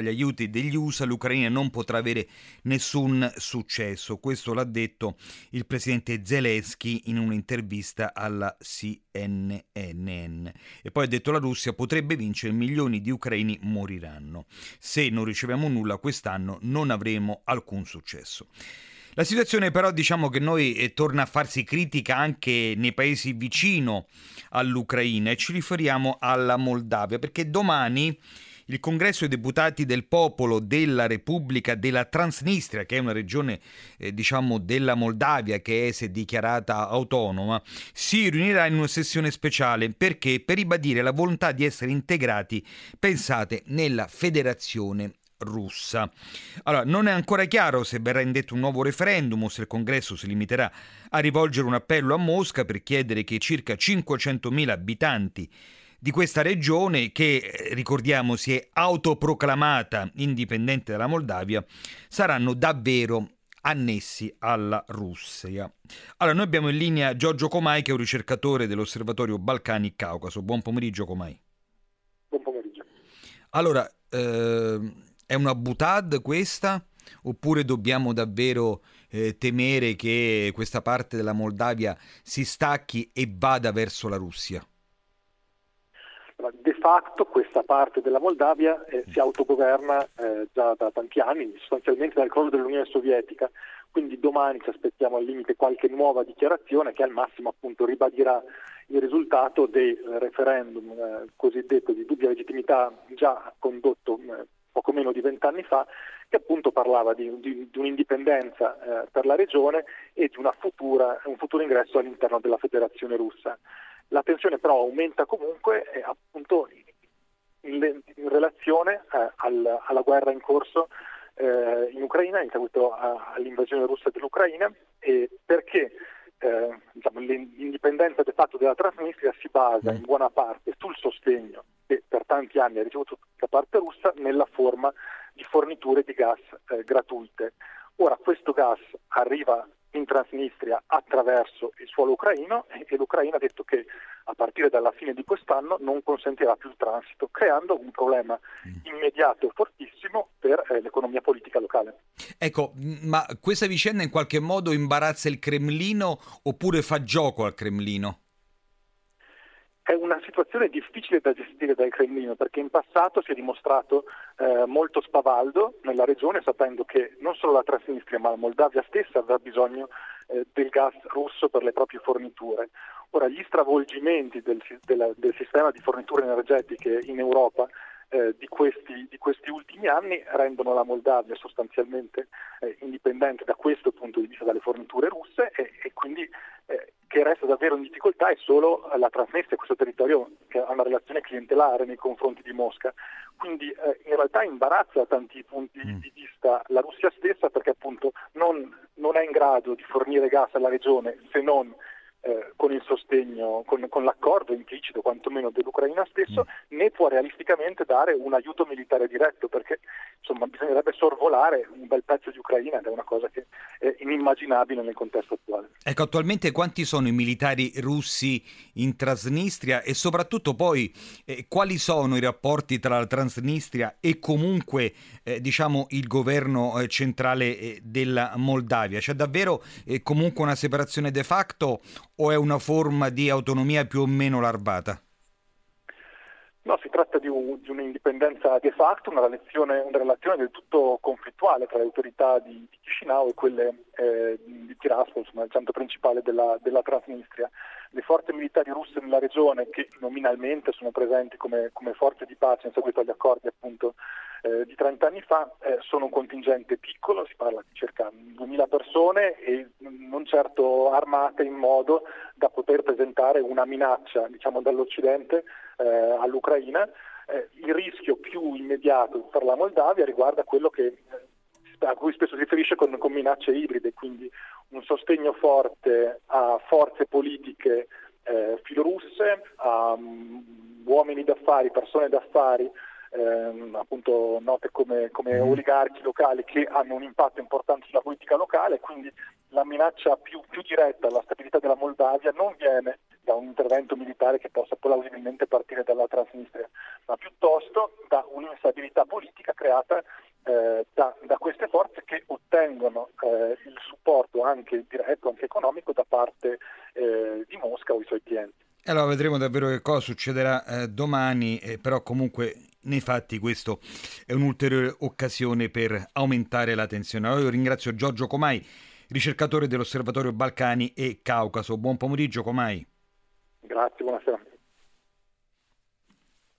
gli aiuti degli USA l'Ucraina non potrà avere nessun successo. Questo l'ha detto il presidente Zelensky in un'intervista alla CNN. E poi ha detto la Russia potrebbe vincere, milioni di ucraini moriranno. Se non riceviamo nulla quest'anno non avremo alcun successo. La situazione però diciamo che noi eh, torna a farsi critica anche nei paesi vicino all'Ucraina e ci riferiamo alla Moldavia perché domani il congresso dei deputati del popolo della Repubblica della Transnistria, che è una regione eh, diciamo della Moldavia che è, si è dichiarata autonoma, si riunirà in una sessione speciale perché per ribadire la volontà di essere integrati, pensate, nella federazione russa. Allora, non è ancora chiaro se verrà indetto un nuovo referendum o se il congresso si limiterà a rivolgere un appello a Mosca per chiedere che circa 500.000 abitanti di questa regione che, eh, ricordiamo, si è autoproclamata indipendente dalla Moldavia, saranno davvero annessi alla Russia. Allora, noi abbiamo in linea Giorgio Comai, che è un ricercatore dell'Osservatorio Balcani Caucaso. Buon pomeriggio, Comai. Buon pomeriggio. Allora, eh, è una butad questa? Oppure dobbiamo davvero eh, temere che questa parte della Moldavia si stacchi e vada verso la Russia? De facto questa parte della Moldavia eh, si autogoverna eh, già da tanti anni, sostanzialmente dal crollo dell'Unione Sovietica, quindi domani ci aspettiamo al limite qualche nuova dichiarazione che al massimo appunto ribadirà il risultato del referendum eh, cosiddetto di dubbia legittimità già condotto eh, poco meno di vent'anni fa, che appunto parlava di, di, di un'indipendenza eh, per la regione e di futura, un futuro ingresso all'interno della federazione russa. La tensione però aumenta comunque eh, appunto in, in relazione eh, al, alla guerra in corso eh, in Ucraina, in seguito a, all'invasione russa dell'Ucraina, perché diciamo, l'indipendenza de fatto della Transnistria si basa in buona parte sul sostegno che per tanti anni ha ricevuto da parte russa nella forma di forniture di gas eh, gratuite. Ora questo gas arriva in Transnistria attraverso il suolo ucraino e l'Ucraina ha detto che a partire dalla fine di quest'anno non consentirà più il transito, creando un problema mm. immediato e fortissimo per eh, l'economia politica locale. Ecco, ma questa vicenda in qualche modo imbarazza il Cremlino oppure fa gioco al Cremlino? È una situazione difficile da gestire dal Cremlino perché in passato si è dimostrato eh, molto spavaldo nella regione sapendo che non solo la Transnistria ma la Moldavia stessa aveva bisogno eh, del gas russo per le proprie forniture. Ora gli stravolgimenti del, della, del sistema di forniture energetiche in Europa eh, di, questi, di, questi, ultimi anni rendono la Moldavia sostanzialmente eh, indipendente da questo punto di vista dalle forniture russe e, e quindi eh, che resta davvero in difficoltà è solo la Transnistria, questo territorio che ha una relazione clientelare nei confronti di Mosca. Quindi eh, in realtà imbarazza da tanti punti mm. di vista la Russia stessa perché appunto non, non è in grado di fornire gas alla regione se non eh, con il sostegno, con, con, l'accordo implicito quantomeno dell'Ucraina stesso, mm. né può realisticamente dare un aiuto militare diretto perché insomma, bisognerebbe sorvolare un bel pezzo di Ucraina ed è una cosa che è inimmaginabile nel contesto attuale. Ecco, attualmente quanti sono i militari russi in Transnistria e soprattutto poi eh, quali sono i rapporti tra la Transnistria e comunque eh, diciamo il governo eh, centrale eh, della Moldavia? C'è davvero eh, comunque una separazione de facto o è una forma di autonomia più o meno larvata? No, si tratta di, un, di un'indipendenza de facto, una relazione, una relazione, del tutto conflittuale tra le autorità di, di Chisinau e quelle eh, di Tiraspol, insomma, il centro principale della, della, Transnistria. Le forze militari russe nella regione, che nominalmente sono presenti come, come forze di pace in seguito agli accordi appunto, eh, di 30 anni fa, eh, sono un contingente piccolo, si parla di circa 2.000 persone e non certo armate in modo da poter presentare una minaccia diciamo, dall'Occidente eh, all'Ucraina. Eh, il rischio più immediato per la Moldavia riguarda quello che, eh, a cui spesso si riferisce con, con minacce ibride, quindi un sostegno forte a forze politiche eh, filorusse, a um, uomini d'affari, persone d'affari ehm, appunto note come, come mm. oligarchi locali che hanno un impatto importante sulla politica locale, quindi la minaccia più, più diretta alla stabilità della Moldavia non viene da un intervento militare che possa plausibilmente partire dalla Transnistria, ma piuttosto da un'instabilità politica creata eh, da, da, queste forze che ottengono eh, il supporto anche diretto, anche economico da parte eh, di Mosca o i suoi clienti. Allora vedremo davvero che cosa succederà eh, domani, eh, però comunque nei fatti questo è un'ulteriore occasione per aumentare la tensione. Allora io ringrazio Giorgio Comai, ricercatore dell'Osservatorio Balcani e Caucaso. Buon pomeriggio Comai. Grazie, buonasera.